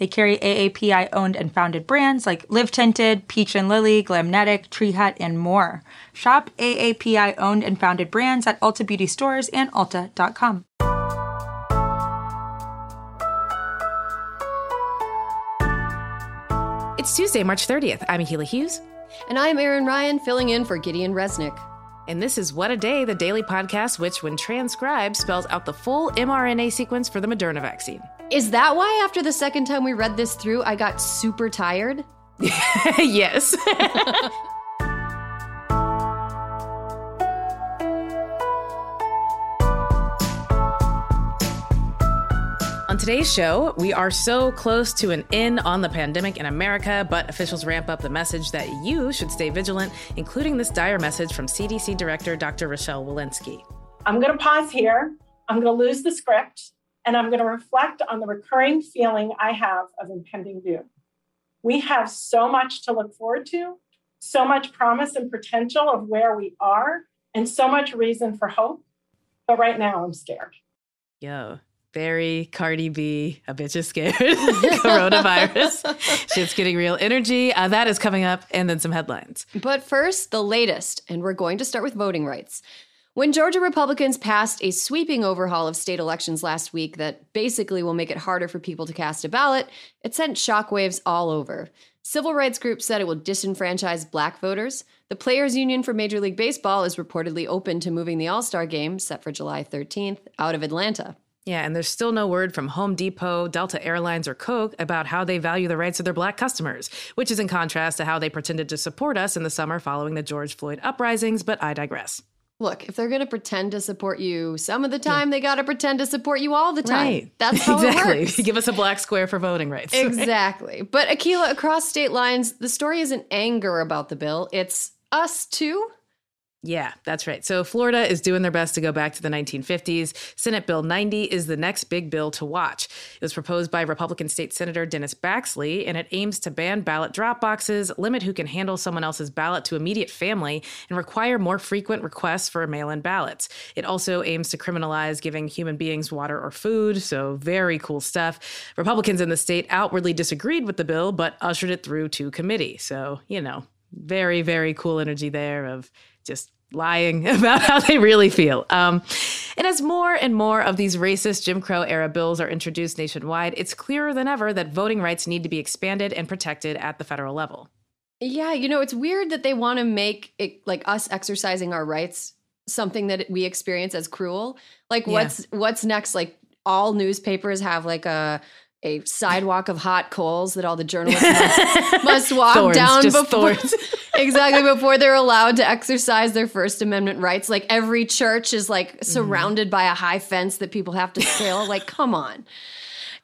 They carry AAPI owned and founded brands like Live Tinted, Peach and Lily, Glamnetic, Tree Hut, and more. Shop AAPI owned and founded brands at Ulta Beauty stores and Ulta.com. It's Tuesday, March 30th. I'm Akilah Hughes. And I'm Erin Ryan, filling in for Gideon Resnick. And this is What a Day, the daily podcast, which, when transcribed, spells out the full mRNA sequence for the Moderna vaccine. Is that why, after the second time we read this through, I got super tired? yes. On today's show, we are so close to an end on the pandemic in America, but officials ramp up the message that you should stay vigilant, including this dire message from CDC Director Dr. Rochelle Walensky. I'm going to pause here. I'm going to lose the script, and I'm going to reflect on the recurring feeling I have of impending doom. We have so much to look forward to, so much promise and potential of where we are, and so much reason for hope. But right now, I'm scared. Yo, very Cardi B, a bitch is scared. Coronavirus. Shit's getting real energy. Uh, that is coming up, and then some headlines. But first, the latest, and we're going to start with voting rights. When Georgia Republicans passed a sweeping overhaul of state elections last week that basically will make it harder for people to cast a ballot, it sent shockwaves all over. Civil rights groups said it will disenfranchise black voters. The Players Union for Major League Baseball is reportedly open to moving the All Star game, set for July 13th, out of Atlanta. Yeah, and there's still no word from Home Depot, Delta Airlines, or Coke about how they value the rights of their black customers, which is in contrast to how they pretended to support us in the summer following the George Floyd uprisings, but I digress. Look, if they're going to pretend to support you some of the time, yeah. they got to pretend to support you all the time. Right. That's how exactly. it works. Give us a black square for voting rights. Exactly. But Akilah, across state lines, the story isn't anger about the bill, it's us too. Yeah, that's right. So Florida is doing their best to go back to the 1950s. Senate Bill 90 is the next big bill to watch. It was proposed by Republican State Senator Dennis Baxley, and it aims to ban ballot drop boxes, limit who can handle someone else's ballot to immediate family, and require more frequent requests for mail in ballots. It also aims to criminalize giving human beings water or food, so very cool stuff. Republicans in the state outwardly disagreed with the bill, but ushered it through to committee. So, you know, very, very cool energy there of just lying about how they really feel. Um, and as more and more of these racist Jim Crow era bills are introduced nationwide, it's clearer than ever that voting rights need to be expanded and protected at the federal level. Yeah, you know, it's weird that they want to make it like us exercising our rights something that we experience as cruel. Like Yeah. what's what's next? Like all newspapers have like a a sidewalk of hot coals that all the journalists must, must walk Thorns, down before. exactly before they're allowed to exercise their First Amendment rights. Like every church is like mm-hmm. surrounded by a high fence that people have to scale. like, come on.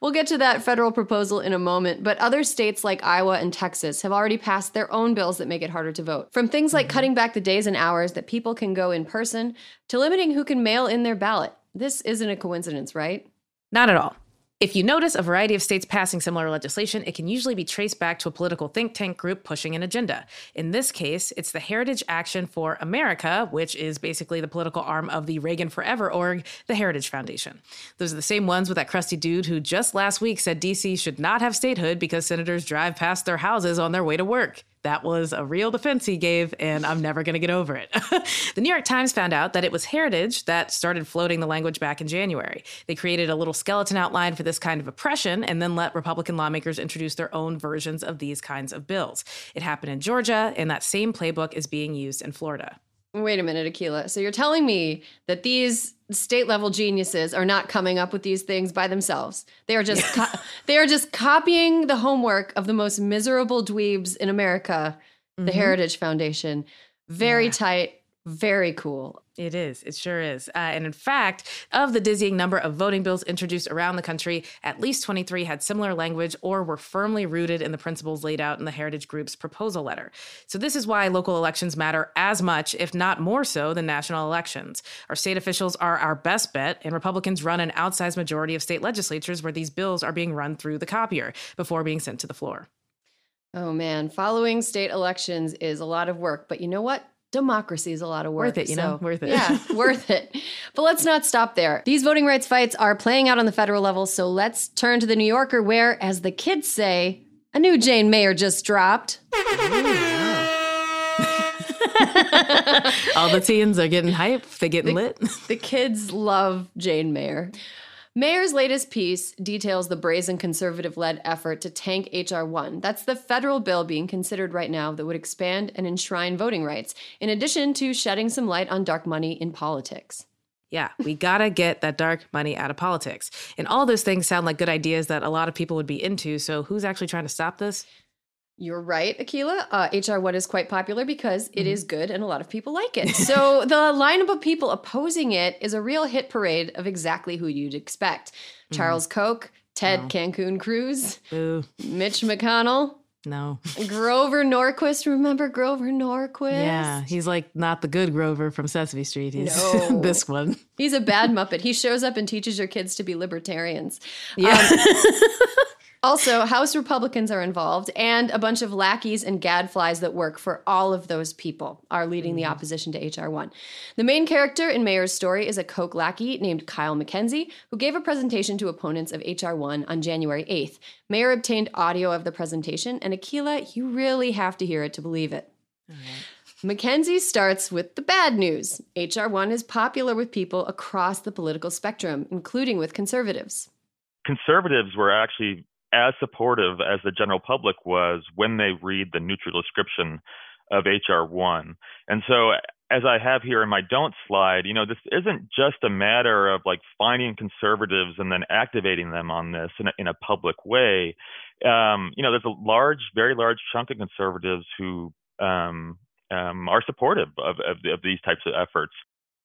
We'll get to that federal proposal in a moment, but other states like Iowa and Texas have already passed their own bills that make it harder to vote. From things like mm-hmm. cutting back the days and hours that people can go in person to limiting who can mail in their ballot. This isn't a coincidence, right? Not at all. If you notice a variety of states passing similar legislation, it can usually be traced back to a political think tank group pushing an agenda. In this case, it's the Heritage Action for America, which is basically the political arm of the Reagan Forever org, the Heritage Foundation. Those are the same ones with that crusty dude who just last week said DC should not have statehood because senators drive past their houses on their way to work. That was a real defense he gave, and I'm never going to get over it. the New York Times found out that it was Heritage that started floating the language back in January. They created a little skeleton outline for this kind of oppression and then let Republican lawmakers introduce their own versions of these kinds of bills. It happened in Georgia, and that same playbook is being used in Florida. Wait a minute, Akilah. So you're telling me that these state level geniuses are not coming up with these things by themselves. They are just co- they are just copying the homework of the most miserable dweebs in America, the mm-hmm. Heritage Foundation. Very Yeah. tight, Very cool. It is. It sure is. Uh, and in fact, of the dizzying number of voting bills introduced around the country, at least 23 had similar language or were firmly rooted in the principles laid out in the Heritage Group's proposal letter. So, this is why local elections matter as much, if not more so, than national elections. Our state officials are our best bet, and Republicans run an outsized majority of state legislatures where these bills are being run through the copier before being sent to the floor. Oh man, following state elections is a lot of work, but you know what? Democracy is a lot of work. Worth it, you so, know, worth it. Yeah, worth it. But let's not stop there. These voting rights fights are playing out on the federal level, so let's turn to the New Yorker, where, as the kids say, a new Jane Mayer just dropped. All the teens are getting hype. They getting the, lit. The kids love Jane Mayer. Mayer's latest piece details the brazen conservative led effort to tank H.R. 1. That's the federal bill being considered right now that would expand and enshrine voting rights, in addition to shedding some light on dark money in politics. Yeah, we gotta get that dark money out of politics. And all those things sound like good ideas that a lot of people would be into. So, who's actually trying to stop this? You're right, Akilah. Uh, HR1 is quite popular because it mm-hmm. is good and a lot of people like it. So the lineup of people opposing it is a real hit parade of exactly who you'd expect mm-hmm. Charles Koch, Ted no. Cancun Cruz, Boo. Mitch McConnell. No. Grover Norquist. Remember Grover Norquist? Yeah, he's like not the good Grover from Sesame Street. He's no. this one. He's a bad Muppet. He shows up and teaches your kids to be libertarians. Yeah. Um, Also, House Republicans are involved, and a bunch of lackeys and gadflies that work for all of those people are leading mm-hmm. the opposition to H.R. 1. The main character in Mayer's story is a Koch lackey named Kyle McKenzie, who gave a presentation to opponents of H.R. 1 on January 8th. Mayer obtained audio of the presentation, and Akilah, you really have to hear it to believe it. McKenzie starts with the bad news. H.R. 1 is popular with people across the political spectrum, including with conservatives. Conservatives were actually as supportive as the general public was when they read the neutral description of HR1. And so, as I have here in my don't slide, you know, this isn't just a matter of like finding conservatives and then activating them on this in a, in a public way. Um, you know, there's a large, very large chunk of conservatives who um, um, are supportive of, of, of, these types of efforts.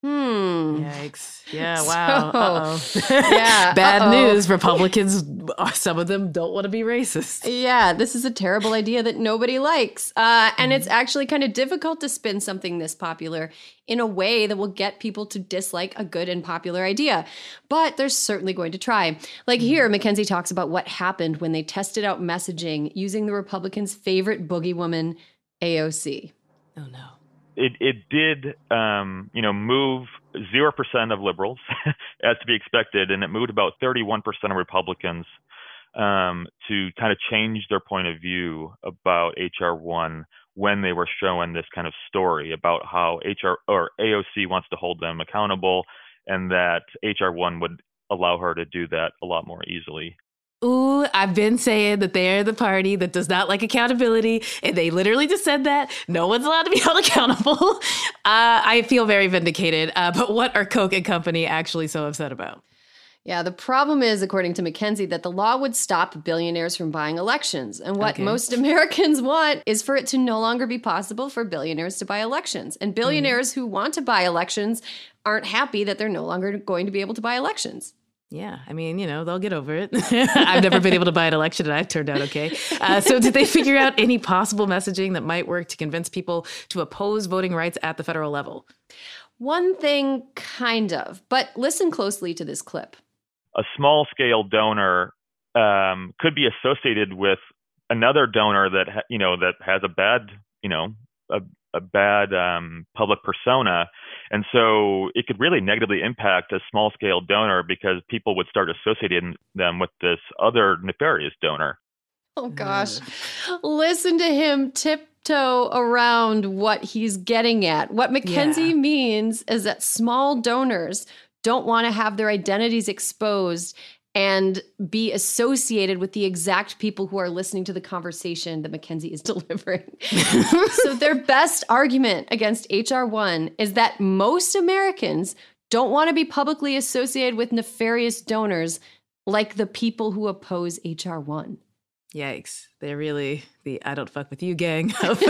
Hmm. Yikes. Yeah, wow. So, yeah. Bad uh-oh. news. Republicans, some of them don't want to be racist. Yeah, this is a terrible idea that nobody likes. Uh, and mm it's actually kind of difficult to spin something this popular in a way that will get people to dislike a good and popular idea. But they're certainly going to try. Like mm here, McKenzie talks about what happened when they tested out messaging using the Republicans' favorite boogie woman, AOC. Oh, no it it did um, you know move zero percent of liberals as to be expected, and it moved about 31 percent of Republicans um, to kind of change their point of view about HR one when they were showing this kind of story about how HR or AOC wants to hold them accountable, and that HR one would allow her to do that a lot more easily. Ooh, I've been saying that they're the party that does not like accountability, and they literally just said that no one's allowed to be held accountable. Uh, I feel very vindicated. Uh, but what are Koch and company actually so upset about? Yeah, the problem is, according to McKenzie, that the law would stop billionaires from buying elections. And what okay. most Americans want is for it to no longer be possible for billionaires to buy elections. And billionaires mm. who want to buy elections aren't happy that they're no longer going to be able to buy elections. Yeah, I mean, you know, they'll get over it. I've never been able to buy an election and I've turned out okay. Uh, so, did they figure out any possible messaging that might work to convince people to oppose voting rights at the federal level? One thing, kind of, but listen closely to this clip. A small scale donor um, could be associated with another donor that, you know, that has a bad, you know, a, a bad um, public persona. And so it could really negatively impact a small scale donor because people would start associating them with this other nefarious donor. Oh gosh. Listen to him tiptoe around what he's getting at. What McKenzie yeah. means is that small donors don't want to have their identities exposed and be associated with the exact people who are listening to the conversation that McKenzie is delivering. so, their best argument against HR1 is that most Americans don't want to be publicly associated with nefarious donors like the people who oppose HR1. Yikes. They're really the I don't fuck with you gang of,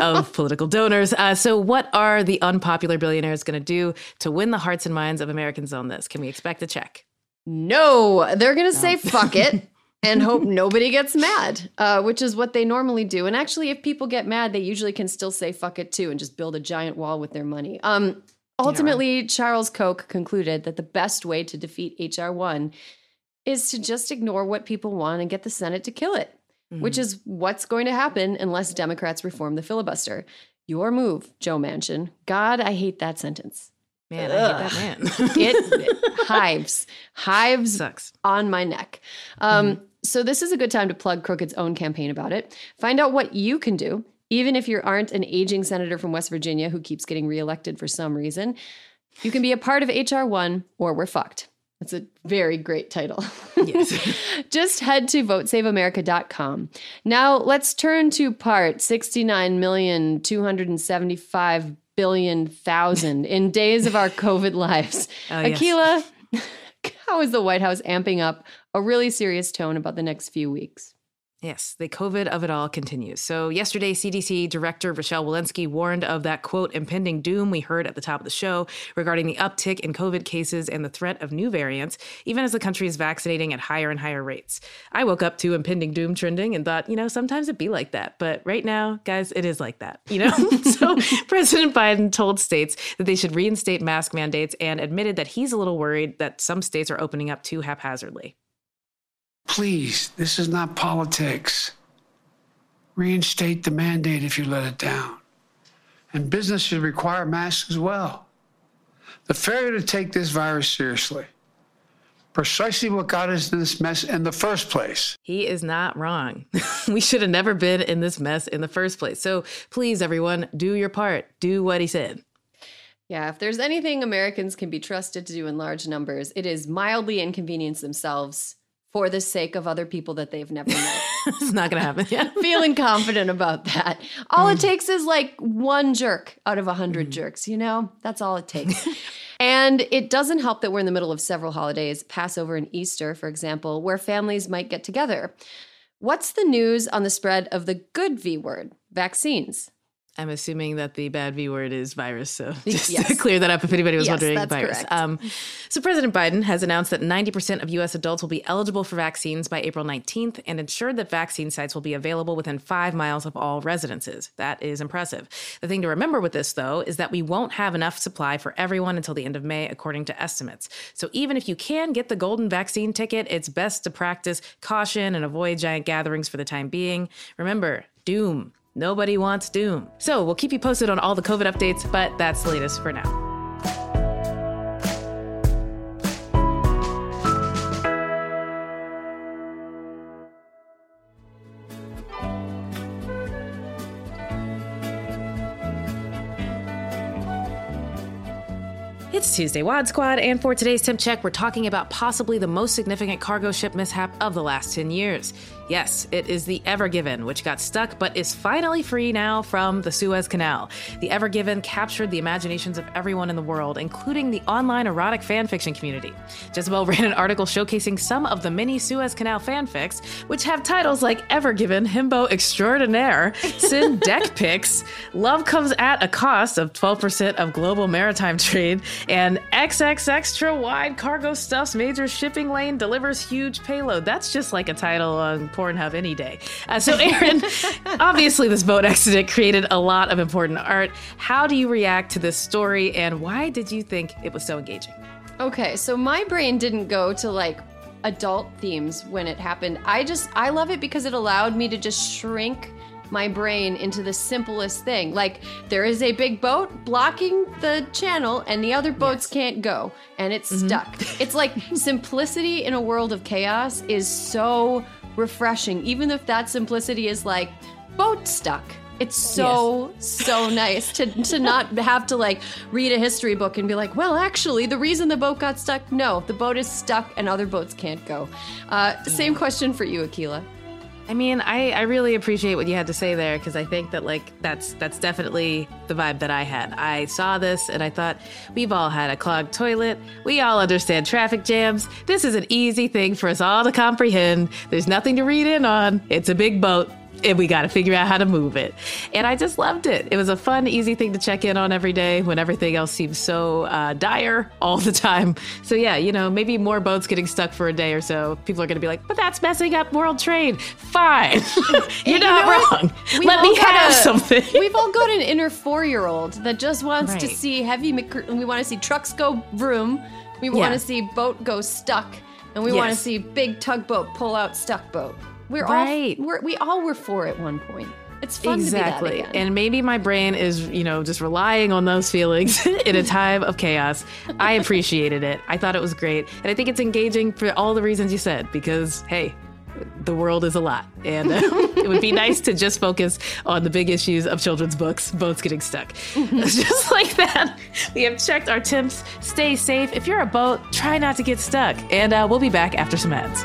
of political donors. Uh, so, what are the unpopular billionaires going to do to win the hearts and minds of Americans on this? Can we expect a check? No, they're going to say fuck it and hope nobody gets mad, uh, which is what they normally do. And actually, if people get mad, they usually can still say fuck it too and just build a giant wall with their money. Um, ultimately, yeah. Charles Koch concluded that the best way to defeat HR1 is to just ignore what people want and get the Senate to kill it, mm-hmm. which is what's going to happen unless Democrats reform the filibuster. Your move, Joe Manchin. God, I hate that sentence. Man, Ugh. I hate that man. it, hives, hives Sucks. on my neck. Um, mm-hmm. So this is a good time to plug Crooked's own campaign about it. Find out what you can do, even if you aren't an aging senator from West Virginia who keeps getting reelected for some reason. You can be a part of HR one, or we're fucked. That's a very great title. Yes. Just head to votesaveamerica.com. Now let's turn to part 69,275 billion thousand in days of our COVID lives. Oh, Akilah, yes. how is the White House amping up a really serious tone about the next few weeks? Yes, the COVID of it all continues. So, yesterday, CDC Director Rochelle Walensky warned of that quote, impending doom we heard at the top of the show regarding the uptick in COVID cases and the threat of new variants, even as the country is vaccinating at higher and higher rates. I woke up to impending doom trending and thought, you know, sometimes it'd be like that. But right now, guys, it is like that, you know? so, President Biden told states that they should reinstate mask mandates and admitted that he's a little worried that some states are opening up too haphazardly. Please, this is not politics. Reinstate the mandate if you let it down. And business should require masks as well. The failure to take this virus seriously, precisely what got us in this mess in the first place. He is not wrong. we should have never been in this mess in the first place. So please, everyone, do your part. Do what he said. Yeah, if there's anything Americans can be trusted to do in large numbers, it is mildly inconvenience themselves for the sake of other people that they've never met. it's not going to happen. Yeah. Feeling confident about that. All mm. it takes is like one jerk out of a hundred mm. jerks, you know? That's all it takes. and it doesn't help that we're in the middle of several holidays, Passover and Easter, for example, where families might get together. What's the news on the spread of the good V word, vaccines? I'm assuming that the bad V word is virus. So just yes. to clear that up if anybody was yes, wondering, virus. Um, so President Biden has announced that 90% of U.S. adults will be eligible for vaccines by April 19th and ensured that vaccine sites will be available within five miles of all residences. That is impressive. The thing to remember with this, though, is that we won't have enough supply for everyone until the end of May, according to estimates. So even if you can get the golden vaccine ticket, it's best to practice caution and avoid giant gatherings for the time being. Remember, doom Nobody wants doom. So we'll keep you posted on all the COVID updates, but that's the latest for now. It's Tuesday WAD Squad, and for today's Temp Check, we're talking about possibly the most significant cargo ship mishap of the last 10 years. Yes, it is the Ever Given, which got stuck but is finally free now from the Suez Canal. The Ever Given captured the imaginations of everyone in the world, including the online erotic fanfiction community. Jezebel ran an article showcasing some of the many Suez Canal fanfics, which have titles like Ever Given, Himbo Extraordinaire, Sin Deck Pics, Love Comes at a Cost of 12% of Global Maritime Trade, and XX Extra Wide Cargo Stuffs Major Shipping Lane Delivers Huge Payload. That's just like a title on Pornhub any day. Uh, so, Erin, obviously, this boat accident created a lot of important art. How do you react to this story, and why did you think it was so engaging? Okay, so my brain didn't go to like adult themes when it happened. I just, I love it because it allowed me to just shrink my brain into the simplest thing. Like there is a big boat blocking the channel and the other boats yes. can't go and it's mm-hmm. stuck. It's like simplicity in a world of chaos is so refreshing, even if that simplicity is like boat stuck. It's so yes. so nice to to not have to like read a history book and be like, well, actually, the reason the boat got stuck, no, the boat is stuck and other boats can't go. Uh, same question for you, Akilah. I mean, I, I really appreciate what you had to say there because I think that like that's that's definitely the vibe that I had. I saw this and I thought we've all had a clogged toilet. We all understand traffic jams. This is an easy thing for us all to comprehend. There's nothing to read in on. It's a big boat and we got to figure out how to move it. And I just loved it. It was a fun, easy thing to check in on every day when everything else seems so uh, dire all the time. So, yeah, you know, maybe more boats getting stuck for a day or so. People are going to be like, but that's messing up world trade. Fine. You're not wrong. Let me have a, something. We've all got an inner four year old that just wants to see heavy, we want to see trucks go vroom, we want to see boat go stuck, and we want to see big tugboat pull out stuck boat. We're Right. all we're, we all were for at one point. It's fun to exactly. be that again. And maybe my brain is, you know, just relying on those feelings in a time of chaos. I appreciated it. I thought it was great. And I think it's engaging for all the reasons you said because, hey, the world is a lot. And um, it would be nice to just focus on the big issues of children's books, boats getting stuck. just like that. We have checked our temps. Stay safe. If you're a boat, try not to get stuck. And uh, we'll be back after some ads.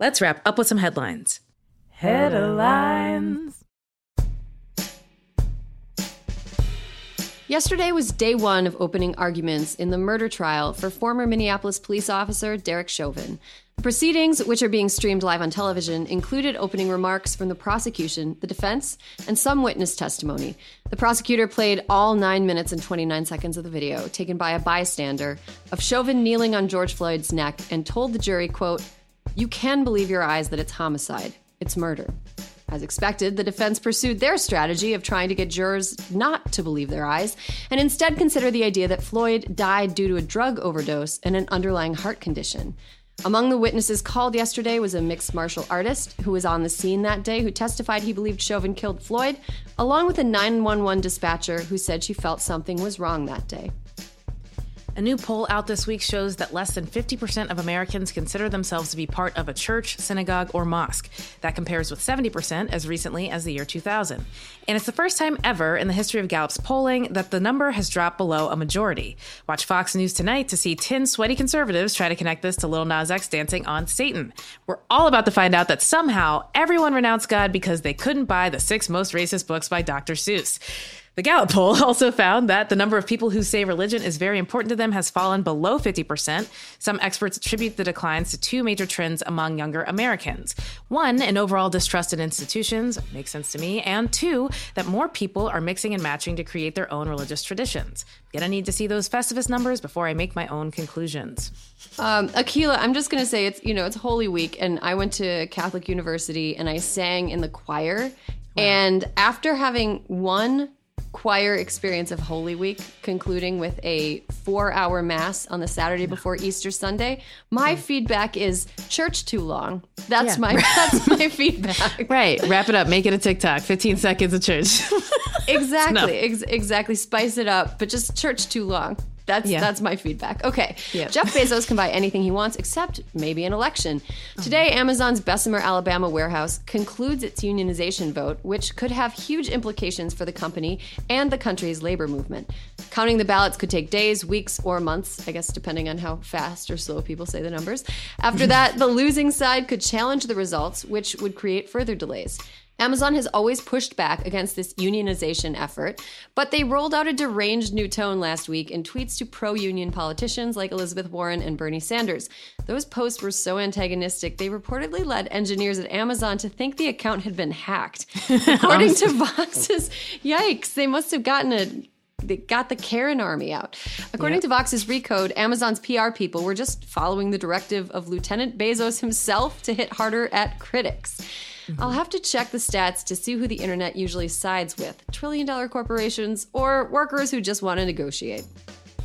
Let's wrap up with some headlines. Headlines. Yesterday was day one of opening arguments in the murder trial for former Minneapolis police officer Derek Chauvin. The proceedings, which are being streamed live on television, included opening remarks from the prosecution, the defense, and some witness testimony. The prosecutor played all 9 minutes and 29 seconds of the video, taken by a bystander, of Chauvin kneeling on George Floyd's neck and told the jury, quote, You can believe your eyes that it's homicide. It's murder. As expected, the defense pursued their strategy of trying to get jurors not to believe their eyes and instead consider the idea that Floyd died due to a drug overdose and an underlying heart condition. Among the witnesses called yesterday was a mixed martial artist who was on the scene that day who testified he believed Chauvin killed Floyd, along with a 911 dispatcher who said she felt something was wrong that day. A new poll out this week shows that less than 50% of Americans consider themselves to be part of a church, synagogue, or mosque. That compares with 70% as recently as the year 2000. And it's the first time ever in the history of Gallup's polling that the number has dropped below a majority. Watch Fox News tonight to see 10 sweaty conservatives try to connect this to Lil Nas X dancing on Satan. We're all about to find out that somehow everyone renounced God because they couldn't buy the six most racist books by Dr. Seuss. The Gallup poll also found that the number of people who say religion is very important to them has fallen below 50%. Some experts attribute the declines to two major trends among younger Americans. One, an overall distrust in institutions, makes sense to me, and two, that more people are mixing and matching to create their own religious traditions. Gonna need to see those Festivus numbers before I make my own conclusions. Um, Akilah, I'm just gonna say it's you know it's Holy Week, and I went to Catholic University and I sang in the choir. And after having one choir experience of Holy Week, concluding with a four hour mass on the Saturday before Easter Sunday. My feedback is church too long. That's Yeah. my that's my feedback. Right, wrap it up, make it a TikTok, 15 seconds of church. Exactly. Ex- exactly. Spice it up, but just church too long. That's Yeah. that's my feedback. Okay. Yep. Jeff Bezos can buy anything he wants except maybe an election. Oh. Today, Amazon's Bessemer, Alabama warehouse concludes its unionization vote, which could have huge implications for the company and the country's labor movement. Counting the ballots could take days, weeks, or months, I guess depending on how fast or slow people say the numbers. After that, the losing side could challenge the results, which would create further delays. Amazon has always pushed back against this unionization effort, but they rolled out a deranged new tone last week in tweets to pro union politicians like Elizabeth Warren and Bernie Sanders. Those posts were so antagonistic, they reportedly led engineers at Amazon to think the account had been hacked. According to Vox's, yikes, they must have gotten a they got the Karen army out. According to Vox's Recode, Amazon's PR people were just following the directive of Lieutenant Bezos himself to hit harder at critics. I'll have to check the stats to see who the internet usually sides with trillion dollar corporations or workers who just want to negotiate.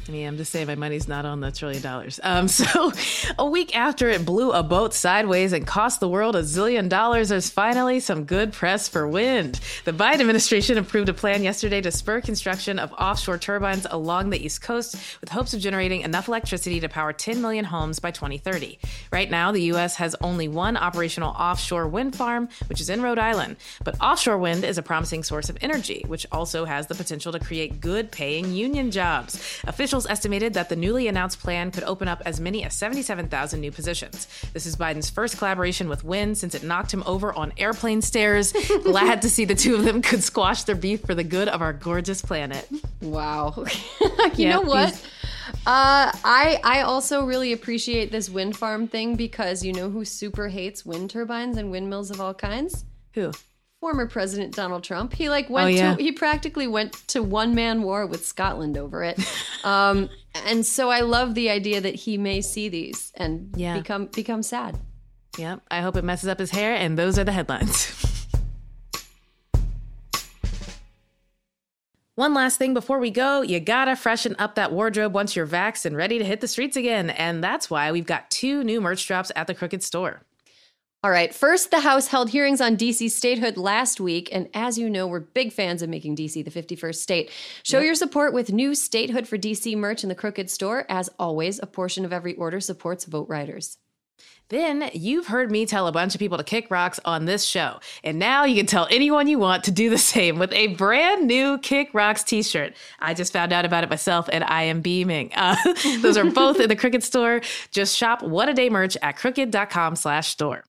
I mean, I'm just saying my money's not on the trillion dollars. Um, so, a week after it blew a boat sideways and cost the world a zillion dollars, there's finally some good press for wind. The Biden administration approved a plan yesterday to spur construction of offshore turbines along the East Coast with hopes of generating enough electricity to power 10 million homes by 2030. Right now, the U.S. has only one operational offshore wind farm, which is in Rhode Island. But offshore wind is a promising source of energy, which also has the potential to create good paying union jobs. Officials estimated that the newly announced plan could open up as many as 77,000 new positions. This is Biden's first collaboration with wind since it knocked him over on airplane stairs. Glad to see the two of them could squash their beef for the good of our gorgeous planet. Wow. you Yeah, know what? these- Uh, I I also really appreciate this wind farm thing because you know who super hates wind turbines and windmills of all kinds? Who? Former President Donald Trump. He like went Oh, yeah. to he practically went to one man war with Scotland over it. Um, and so I love the idea that he may see these and Yeah. become become sad. Yep. I hope it messes up his hair, and those are the headlines. One last thing before we go, you gotta freshen up that wardrobe once you're vaxxed and ready to hit the streets again. And that's why we've got two new merch drops at the Crooked Store. All right. First, the House held hearings on DC statehood last week. And as you know, we're big fans of making DC the 51st state. Show your support with new statehood for DC merch in the Crooked Store. As always, a portion of every order supports VoteRiders. Then you've heard me tell a bunch of people to kick rocks on this show. And now you can tell anyone you want to do the same with a brand new Kick Rocks t shirt. I just found out about it myself and I am beaming. Uh, those are both in the Crooked store. Just shop What a Day merch at crooked.com slash store.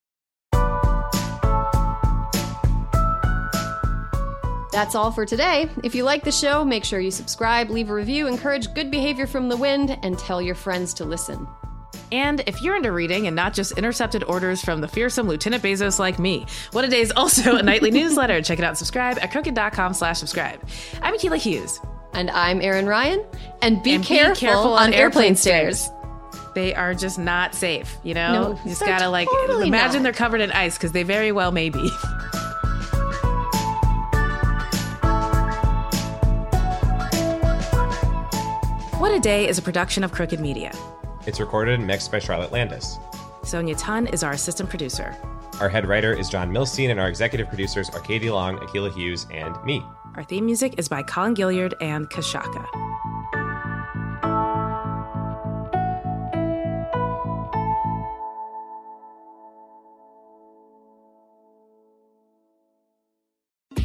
That's all for today. If you like the show, make sure you subscribe, leave a review, encourage good behavior from the wind, and tell your friends to listen. And if you're into reading and not just intercepted orders from the fearsome Lieutenant Bezos like me, What a Day is also a nightly newsletter. Check it out and subscribe at crooked.com slash subscribe. I'm Akilah Hughes. And I'm Erin Ryan. And be, And be careful, careful on, on airplane, airplane stairs. They are just not safe, you know? No, you just gotta like totally imagine not. they're covered in ice because they very well may be. A Day is a production of Crooked Media. It's recorded and mixed by Charlotte Landes. Sonia Tun is our assistant producer. Our head writer is John Milstein, and our executive producers are Katie Long, Akilah Hughes, and me. Our theme music is by Colin Gilliard and Kashaka.